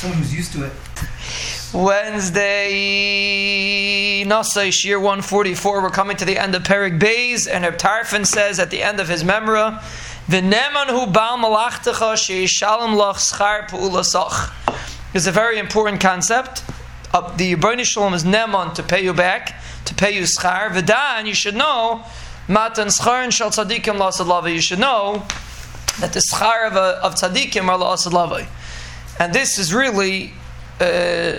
Someone who's used to it. Wednesday, Nasai, Shir 144. We're coming to the end of Perik Bays, and Reb Tarfon says at the end of his memra, V'neman hu bal malachtecha she'ishalem lach schar pu'ulasach. It's a very important concept. Uh, the Yibbonim Shalom is neman to pay you back, to pay you schar. V'dan, you should know, matan schar and shal tzadikim la'asad You should know that the schar of, of tzadikim are la'asad And this is really... Uh,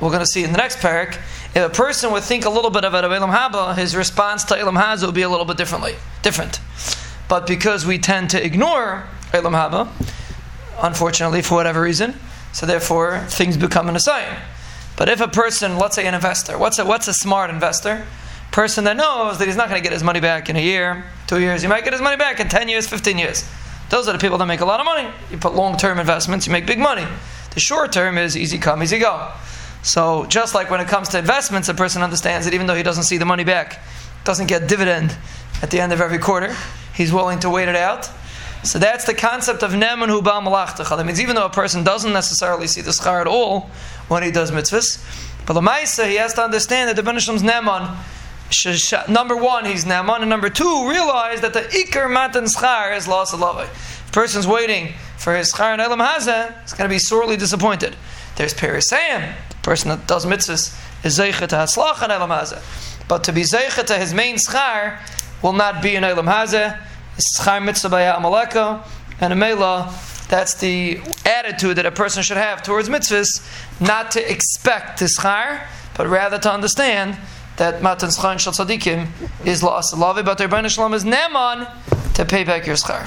we're going to see in the next parak, if a person would think a little bit about Elam Haba, his response to Elam Haza would be a little bit differently, different. But because we tend to ignore Elam Haba, unfortunately for whatever reason, so therefore things become an assign. But if a person, let's say an investor, what's a, what's a smart investor? Person that knows that he's not going to get his money back in a year, two years, he might get his money back in 10 years, 15 years. Those are the people that make a lot of money. You put long term investments, you make big money. The short term is easy come, easy go. So just like when it comes to investments, a person understands that even though he doesn't see the money back, doesn't get dividend at the end of every quarter, he's willing to wait it out. So that's the concept of neman hu bal malachtecha. That means even though a person doesn't necessarily see the schar at all when he does mitzvahs, but the Maisa, he has to understand that the Benishlam's neman, number one, he's neman, and number two, realize that the ikar matan schar is of love. If a person's waiting for his schar and elam hazeh, he's going to be sorely disappointed. There's Perisayim, the person that does mitzvahs is zeicha to haslach and elam hazeh. But to be zeicha to his main schar will not be in elam hazeh. Schar mitzvah by amaleko and a mela. That's the attitude that a person should have towards mitzvahs, not to expect the schar, but rather to understand that matan schar shal tzadikim is la'as but the Rebbeinu Shalom is neman to pay back your schar.